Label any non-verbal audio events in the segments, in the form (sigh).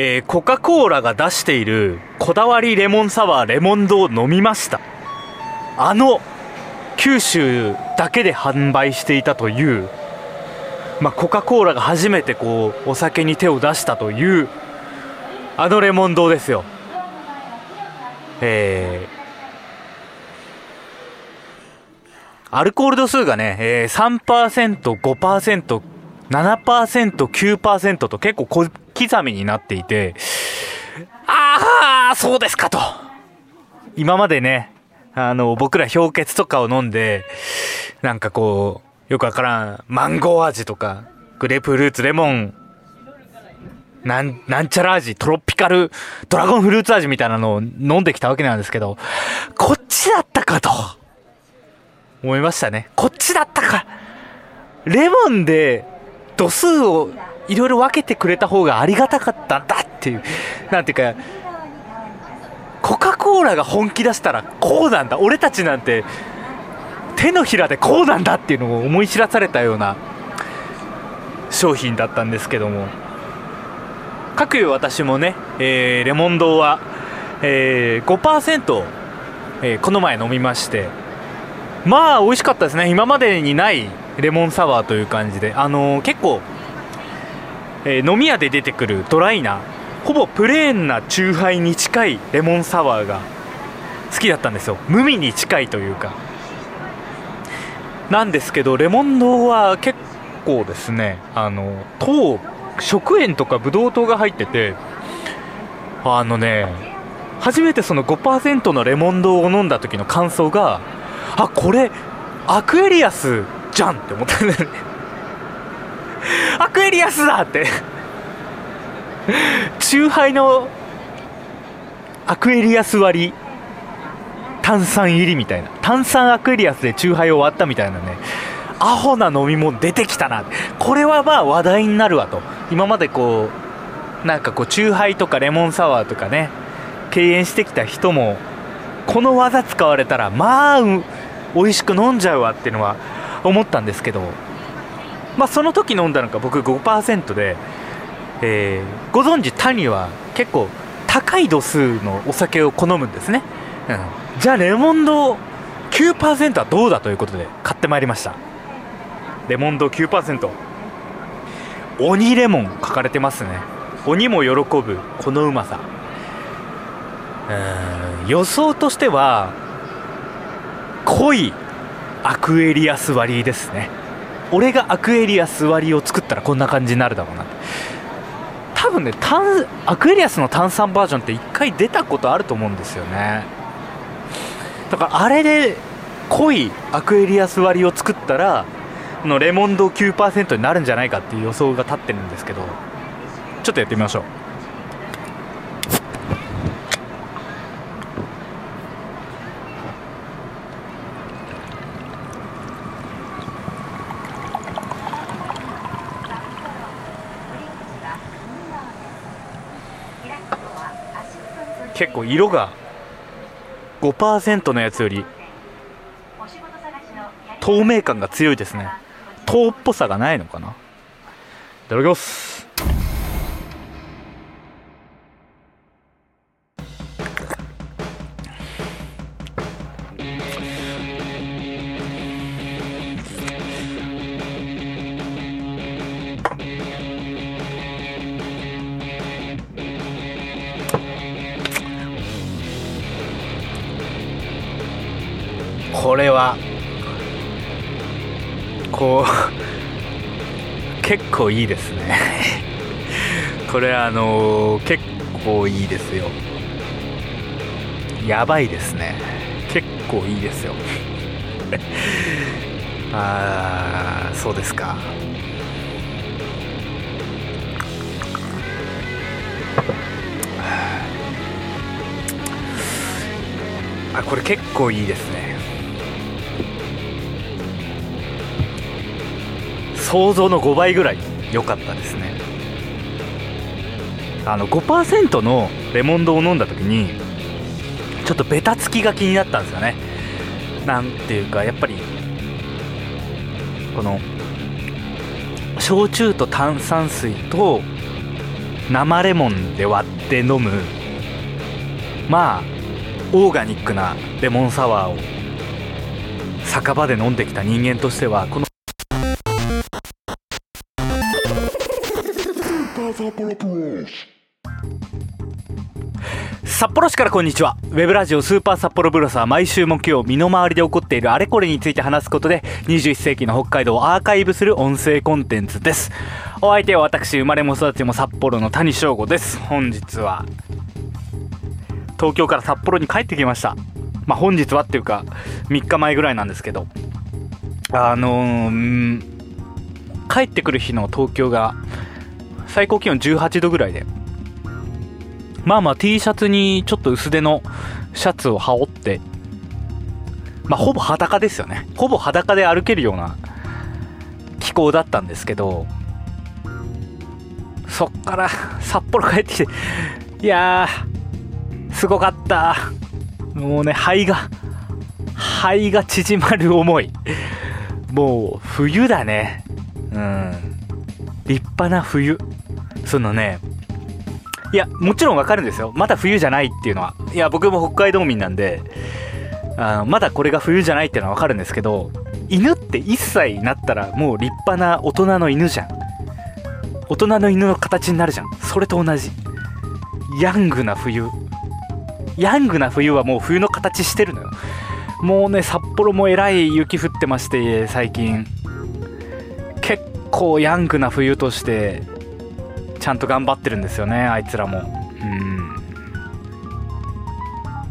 えー、コカ・コーラが出しているこだわりレモンサワーレモンドを飲みました。あの九州だけで販売していたという、まあ、コカ・コーラが初めてこうお酒に手を出したというあのレモン堂ですよ。えー、アルコール度数がね、えー、3%、5%、7%、9%と結構小刻みになっていて、ああ、そうですかと。今までね、あの、僕ら氷結とかを飲んで、なんかこう、よくわからん、マンゴー味とか、グレープフルーツ、レモン、なん、なんちゃら味、トロピカル、ドラゴンフルーツ味みたいなのを飲んできたわけなんですけど、こっちだったかと、思いましたね。こっちだったか。レモンで度数をいろいろ分けてくれた方がありがたかったんだっていう、なんていうか、コカ・コーラが本気出したらこうなんだ俺たちなんて手のひらでこうなんだっていうのを思い知らされたような商品だったんですけども。各いう私もね、えー、レモン堂は、えー、5%、えー、この前飲みましてまあ美味しかったですね。今までにないレモンサワーという感じで。あのー、結構、えー、飲み屋で出てくるドライなほぼプレーンなチューハイに近いレモンサワーが好きだったんですよ。無味に近いというか。なんですけどレモン堂は結構ですねあの糖食塩とかブドウ糖が入っててあのね初めてその5%のレモン堂を飲んだ時の感想があこれアクエリアスじゃんって思ったね。アクエリアスだって。チューハイのアクエリアス割り。炭酸入りみたいな。炭酸アクエリアスでチューハイを割ったみたいなね。アホな飲み物出てきたな。これはまあ話題になるわと。今までこうなんかこうチューハイとかレモンサワーとかね。敬遠してきた人もこの技使われたらまあ美味しく飲んじゃうわっていうのは思ったんですけど。まあその時飲んだのが僕5%でえー、ご存知谷は結構高い度数のお酒を好むんですね、うん、じゃあレモンド9%はどうだということで買ってまいりました。レモンド9%鬼レモン書かれてますね。鬼も喜ぶこのうまさ。うん。予想としては濃いアクエリアス割りですね。俺がアクエリアス割を作ったらこんな感じになるだろうな多分ねアクエリアスの炭酸バージョンって1回出たことあると思うんですよね。だからあれで濃いアクエリアス割を作ったらのレモン度9%になるんじゃないかっていう予想が立ってるんですけどちょっとやってみましょう。結構色が5%のやつより透明感が強いですね。糖っぽさがないのかな。いただきます。れはこう (laughs) 結構いいですね。(laughs) これあのー、結構いいですよ。やばいですね。結構いいですよ。(laughs) ああそうですか。あこれ結構いいですね。想像の5倍ぐらい良かったですね。あの5%のレモンドを飲んだ時にちょっとベタつきが気になったんですよね。なんていうかやっぱりこの焼酎と炭酸水と生レモンで割って飲むまあオーガニックなレモンサワーを酒場で飲んできた人間としてはこの札幌市からこんにちは。ウェブラジオスーパー札幌ブロスは毎週木曜身の回りで起こっているあれこれについて話すことで21世紀の北海道をアーカイブする音声コンテンツです。お相手は私生まれも育ちも札幌の谷翔吾です。本日は東京から札幌に帰ってきました。まあ本日はっていうか3日前ぐらいなんですけど。あのー、帰ってくる日の東京が最高気温18度ぐらいで。まあまあ T シャツにちょっと薄手のシャツを羽織って。まあほぼ裸ですよね。ほぼ裸で歩けるような気候だったんですけど。そっから札幌帰ってきていやーすごかった。もうね肺が肺が縮まる思い。もう冬だね。うん。立派な冬。そのねいやもちろんわかるんですよ。まだ冬じゃないっていうのは。いや僕も北海道民なんであのまだこれが冬じゃないっていうのはわかるんですけど犬って1歳になったらもう立派な大人の犬じゃん。大人の犬の形になるじゃん。それと同じ。ヤングな冬。ヤングな冬はもう冬の形してるのよ。もうね札幌もえらい雪降ってまして最近。結構ヤングな冬としてちゃんと頑張ってるんですよねあいつらも。うん。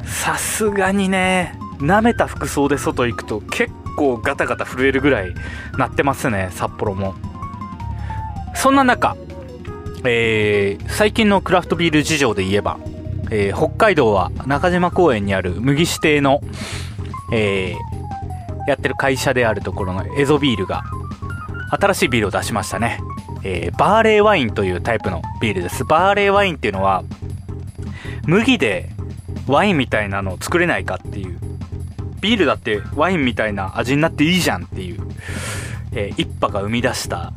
さすがにね舐めた服装で外行くと結構ガタガタ震えるぐらいなってますね札幌も。そんな中、えー、最近のクラフトビール事情で言えば、えー、北海道は中島公園にある麦指定の、えー、やってる会社であるところのエゾビールが新しいビールを出しましたね。えー、バーレーワインというタイプのビールです。バーレーワインっていうのは、麦でワインみたいなのを作れないかっていう。ビールだってワインみたいな味になっていいじゃんっていう、えー、一派が生み出した、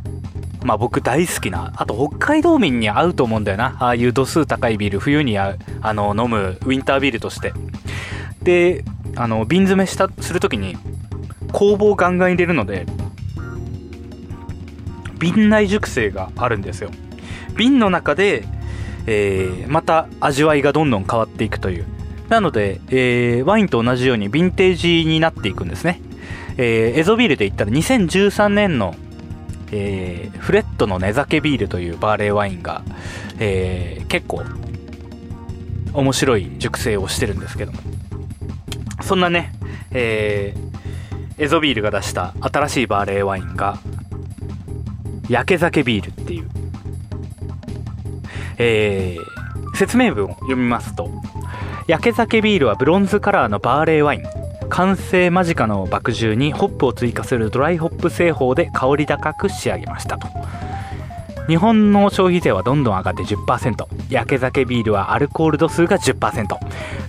まあ僕大好きな、あと北海道民に合うと思うんだよな。ああいう度数高いビール、冬にああの飲むウィンタービールとして。で、あの、瓶詰めした、するときに、工房ガンガン入れるので、瓶内熟成があるんですよ。瓶の中で、えー、また味わいがどんどん変わっていくという。なので、えー、ワインと同じようにヴィンテージになっていくんですね、えー、エゾビールで言ったら2013年の、えー、フレットの根酒ビールというバーレーワインが、え、結構面白い熟成をしてるんですけども。そんなね、え、エゾビールが出した新しいバーレーワインが焼け酒ビールっていう、えー、説明文を読みますと。焼け酒ビールはブロンズカラーのバーレーワイン。完成間近の麦汁にホップを追加するドライホップ製法で香り高く仕上げましたと。日本の消費税はどんどん上がって10%焼け酒ビールはアルコール度数が10%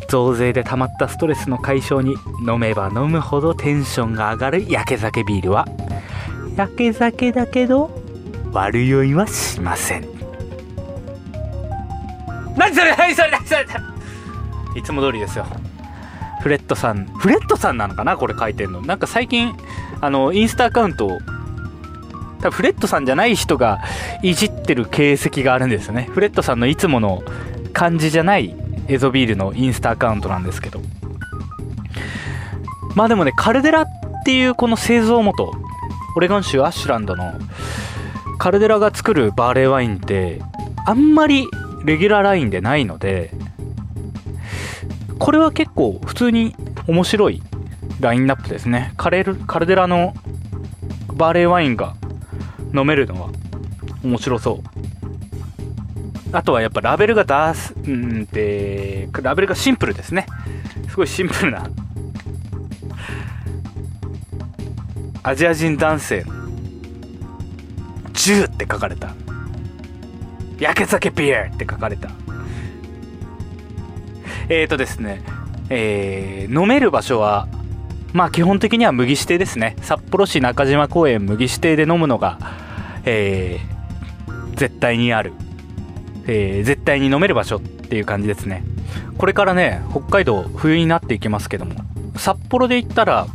増税で溜まったストレスの解消に飲めば飲むほどテンションが上がる焼け酒ビールは。焼け酒だけど悪酔いはしません。何それ？何それ？何それ？いつも通りですよ。フレットさん。フレットさんなのかな？これ書いてんの。なんか最近あのインスタアカウント多分フレットさんじゃない人がいじってる形跡があるんですよね。フレットさんのいつもの感じじゃないエゾビールのインスタアカウントなんですけど。まあでもねカルデラっていうこの製造元オレゴン州アッシュランドのカルデラが作るバーレーワインってあんまりレギュラーラインでないのでこれは結構普通に面白いラインナップですね。カレルカルデラのバーレーワインが飲めるのは面白そう。あとはやっぱラベルが出すんでラベルがシンプルですね。すごいシンプルな。アジア人男性の10って書かれた。焼け酒ビアって書かれた。えーとですねえー、飲める場所はまあ基本的には麦指定ですね。札幌市中島公園麦指定で飲むのが、えー、絶対にある、ええー、絶対に飲める場所っていう感じですね。これからね北海道冬になっていきますけども札幌で言ったら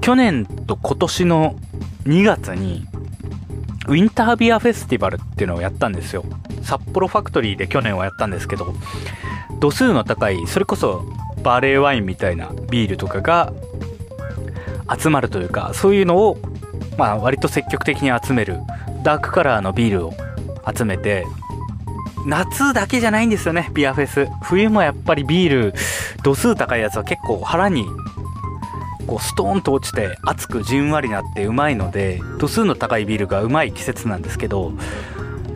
去年と今年の2月にウィンタービアフェスティバルっていうのをやったんですよ。札幌ファクトリーで去年はやったんですけど度数の高いそれこそバレーワインみたいなビールとかが集まるというかそういうのをまあ割と積極的に集めるダークカラーのビールを集めて夏だけじゃないんですよねビアフェス。冬もやっぱりビール度数高いやつは結構腹にこうストーンと落ちて熱くじんわりなってうまいので度数の高いビールがうまい季節なんですけど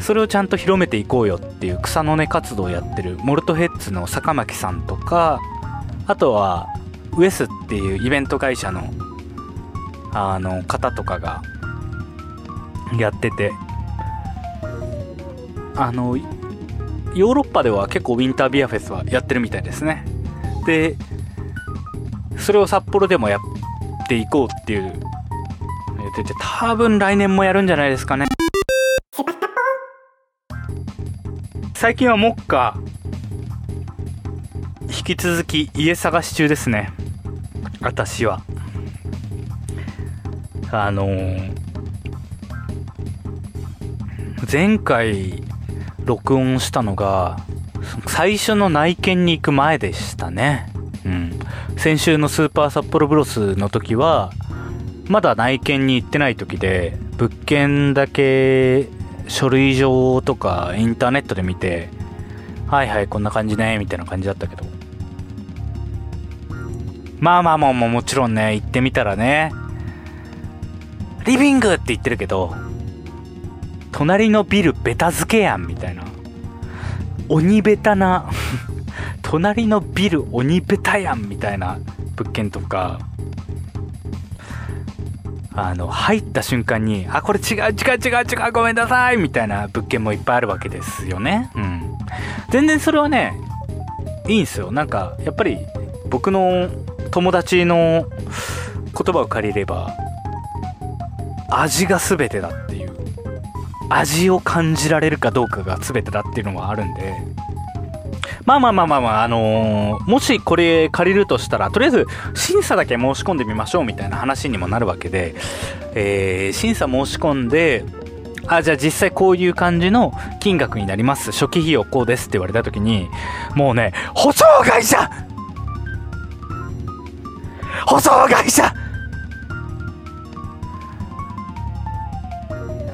それをちゃんと広めていこうよっていう草の根活動をやってるモルトヘッズの坂巻さんとかあとはウエスっていうイベント会社のあの方とかがやっててあのヨーロッパでは結構ウィンタービアフェスはやってるみたいですね。でそれを札幌でもやっていこうっていう。言ってて多分来年もやるんじゃないですかね。最近は目下。引き続き家探し中ですね。私は。あのー、前回録音したのが最初の内見に行く前でしたね。先週のスーパー札幌ブロスの時はまだ内見に行ってない時で物件だけ書類上とかインターネットで見てはいはいこんな感じねみたいな感じだったけど。まあまあまあもちろんね行ってみたらねリビングって言ってるけど隣のビルベタ付けやんみたいな。鬼ベタな隣のビル鬼ベタやんみたいな物件とかあの入った瞬間にあこれ違う違う違う違うごめんなさいみたいな物件もいっぱいあるわけですよね。うん。全然それはねいいんすよ。なんかやっぱり僕の友達の言葉を借りれば味が全てだっていう。味を感じられるかどうかが全てだっていうのもあるんで。まあまあまあまあまあ、あのー、もしこれ借りるとしたら、とりあえず審査だけ申し込んでみましょうみたいな話にもなるわけで、えー、審査申し込んで、あ、じゃあ実際こういう感じの金額になります。初期費用こうですって言われた時に、もうね、保証会社保証会社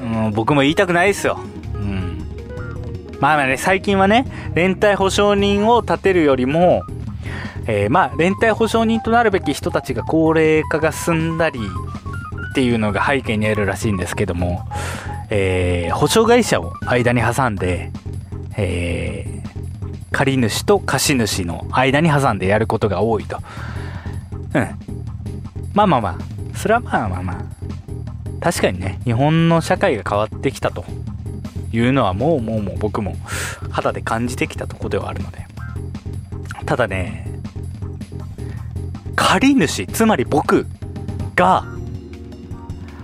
うん、僕も言いたくないですよ。うん。まあね、最近はね、連帯保証人を立てるよりも、えー、まあ、連帯保証人となるべき人たちが高齢化が進んだりっていうのが背景にあるらしいんですけども、えー、保証会社を間に挟んで、えー、借主と貸主の間に挟んでやることが多いと。うん。まあまあまあ、それはまあまあまあ、確かにね、日本の社会が変わってきたというのはもうもうもう僕も肌で感じてきたとこではあるので。ただね、借り主、つまり僕が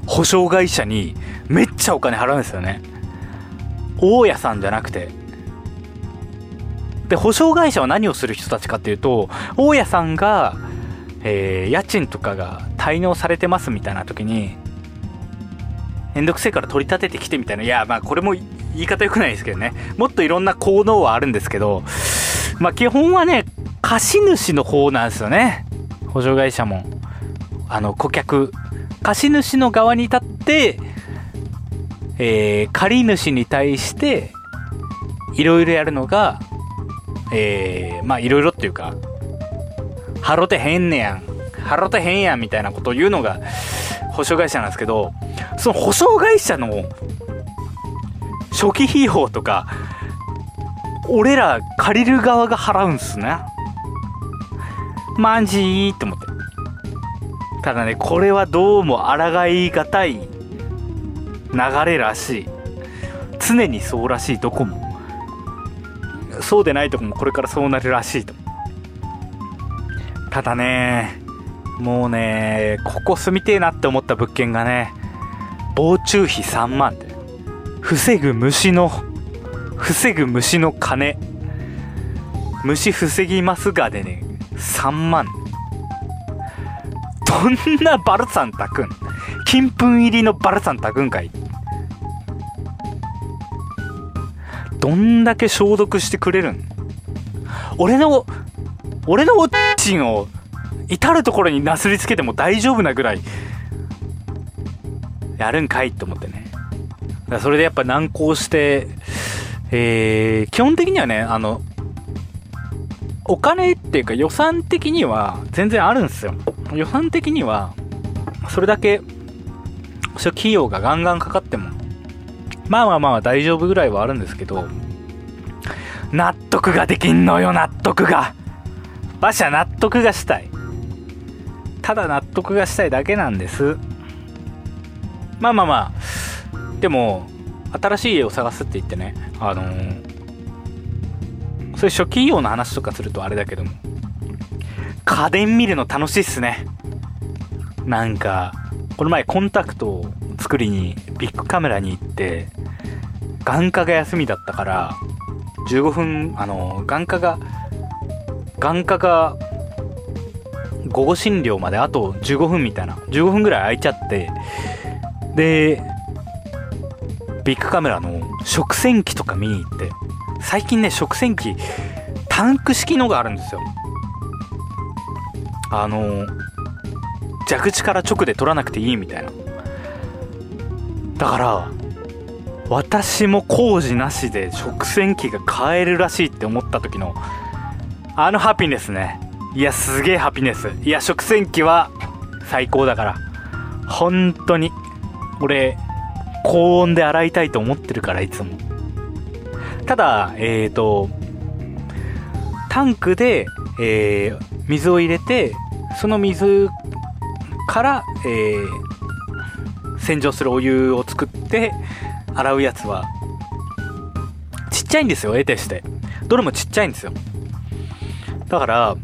保証会社にめっちゃお金払うんですよね。大家さんじゃなくて。で、保証会社は何をする人たちかっていうと、大家さんが、えー、家賃とかが滞納されてますみたいな時に、めんどくせえから取り立ててきてみたいな。いや、まあこれも言い方良くないですけどね。もっといろんな効能はあるんですけど、まあ基本はね、貸主の方なんですよね。保証会社も。あの、顧客。貸主の側に立って、えー、借り主に対して、いろいろやるのが、えー、まあいろいろっていうか、払ってへんねやん。払ってへんやんみたいなことを言うのが保証会社なんですけど、その保証会社の初期費用とか、俺ら借りる側が払うんすね。マジーって思って。ただね、これはどうも抗いがたい流れらしい。常にそうらしい、どこも。そうでないとこもこれからそうなるらしいと。ただね、もうね、ここ住みてえなって思った物件がね、防虫費3万で、防ぐ虫の防ぐ虫の金。虫防ぎますがでね3万どんなバルサン炊くん？金粉入りのバルサン炊くんかい？どんだけ消毒してくれるん？俺の俺のおっちんを至る所になすりつけても大丈夫なぐらい。やるんかいと思ってね。それでやっぱ難航してえー、基本的にはねあのお金っていうか予算的には全然あるんですよ。予算的にはそれだけ初期費用がガンガンかかってもまあまあまあ大丈夫ぐらいはあるんですけど納得ができんのよ納得が。馬車納得がしたい。ただ納得がしたいだけなんです。まあまあまあでも新しい家を探すって言ってねあのー、そういう初期費用の話とかするとあれだけども家電見るの楽しいっすね。なんかこの前コンタクトを作りにビッグカメラに行って眼科が休みだったから15分あの眼科が眼科が午後診療まであと15分みたいな15分ぐらい空いちゃってでビッグカメラの食洗機とか見に行って最近ね食洗機タンク式のがあるんですよ。あの蛇口から直で取らなくていいみたいな。だから私も工事なしで食洗機が買えるらしいって思った時のあのハピネスね。いやすげえハピネスいや食洗機は最高だから。本当に俺高温で洗いたいと思ってるからいつも。ただえっ、ー、とタンクで、えー、水を入れてその水から、えー、洗浄するお湯を作って洗うやつはちっちゃいんですよ得てして。どれもちっちゃいんですよ。だから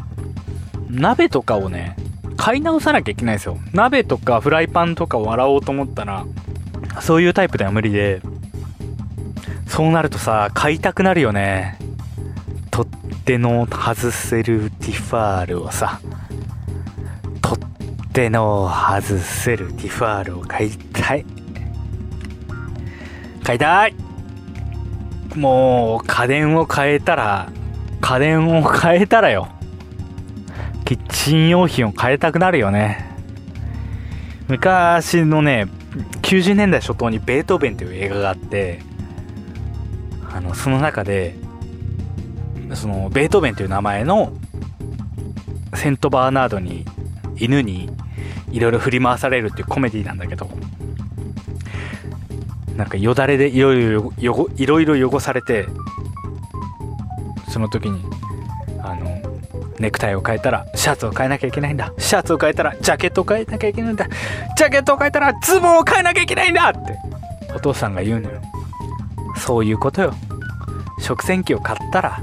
鍋とかをね買い直さなきゃいけないんですよ。鍋とかフライパンとかを洗おうと思ったらそういうタイプでは無理でそうなるとさ買いたくなるよね。取っ手の外せるティファールをさ。取っ手の外せるティファールを買いたい。買いたい。もう家電を変えたら家電を変えたらよ。キッチン用品を変えたくなるよね。昔のね90年代初頭にベートーベンという映画があってあのその中でそのベートーベンという名前のセントバーナードに犬にいろいろ振り回されるっていうコメディなんだけどなんかよだれでいろいろいろ汚されてその時にネクタイを変えたらシャツを変えなきゃいけないんだ。シャツを変えたらジャケットを変えなきゃいけないんだ。ジャケットを変えたらズボンを変えなきゃいけないんだってお父さんが言うのよ。そういうことよ。食洗機を買ったら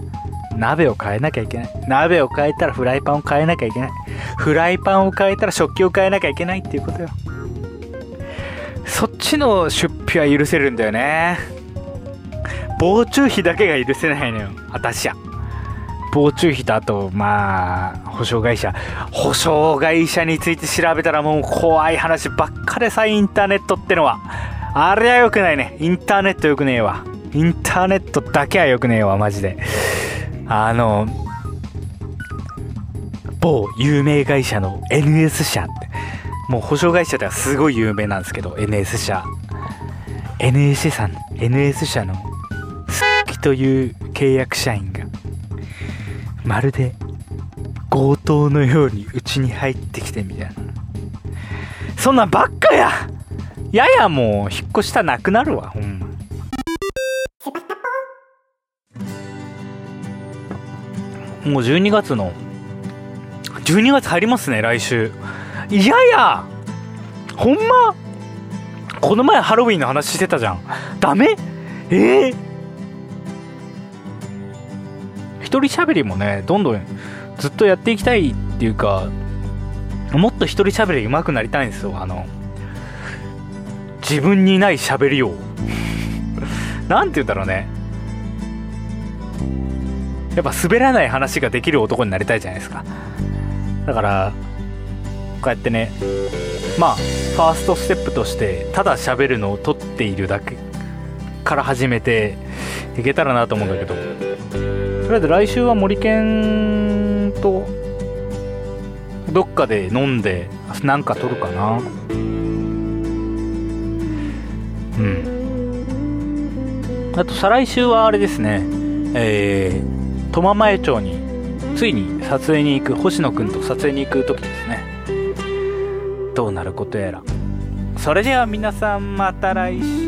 鍋を変えなきゃいけない。鍋を変えたらフライパンを変えなきゃいけない。フライパンを変えたら食器を変えなきゃいけないっていうことよ。そっちの出費は許せるんだよね。防虫費だけが許せないのよ。私は。防虫費とあとまあ保証会社。保証会社について調べたらもう怖い話ばっかでさインターネットってのは。あれは良くないね。インターネット良くねえわ。インターネットだけは良くねえわマジで。あの某有名会社の NS 社って。もう保証会社ではすごい有名なんですけど NS 社。NS さん。NS 社のスッキという契約社員がまるで強盗のようにうちに入ってきてみたいな。そんなんばっかや。ややもう引っ越したなくなるわほんま。もう12月の12月入りますね来週。いややほんま？この前ハロウィンの話してたじゃん。ダメ？ええー、一人喋りもねどんどんずっとやっていきたいっていうかもっと一人喋り上手くなりたいんですよあの自分にない喋りを。(laughs) 何て言うんだろうね。やっぱ滑らない話ができる男になりたいじゃないですか。だからこうやってねまあファーストステップとしてただ喋るのを撮っているだけから始めていけたらなと思うんだけど。りあえず来週は森健とどっかで飲んでなんか撮るかな。うん。あと再来週はあれですね。えー、苫前町についに撮影に行く星野くんと撮影に行く時ですね。どうなることやら。それでは皆さんまた来週。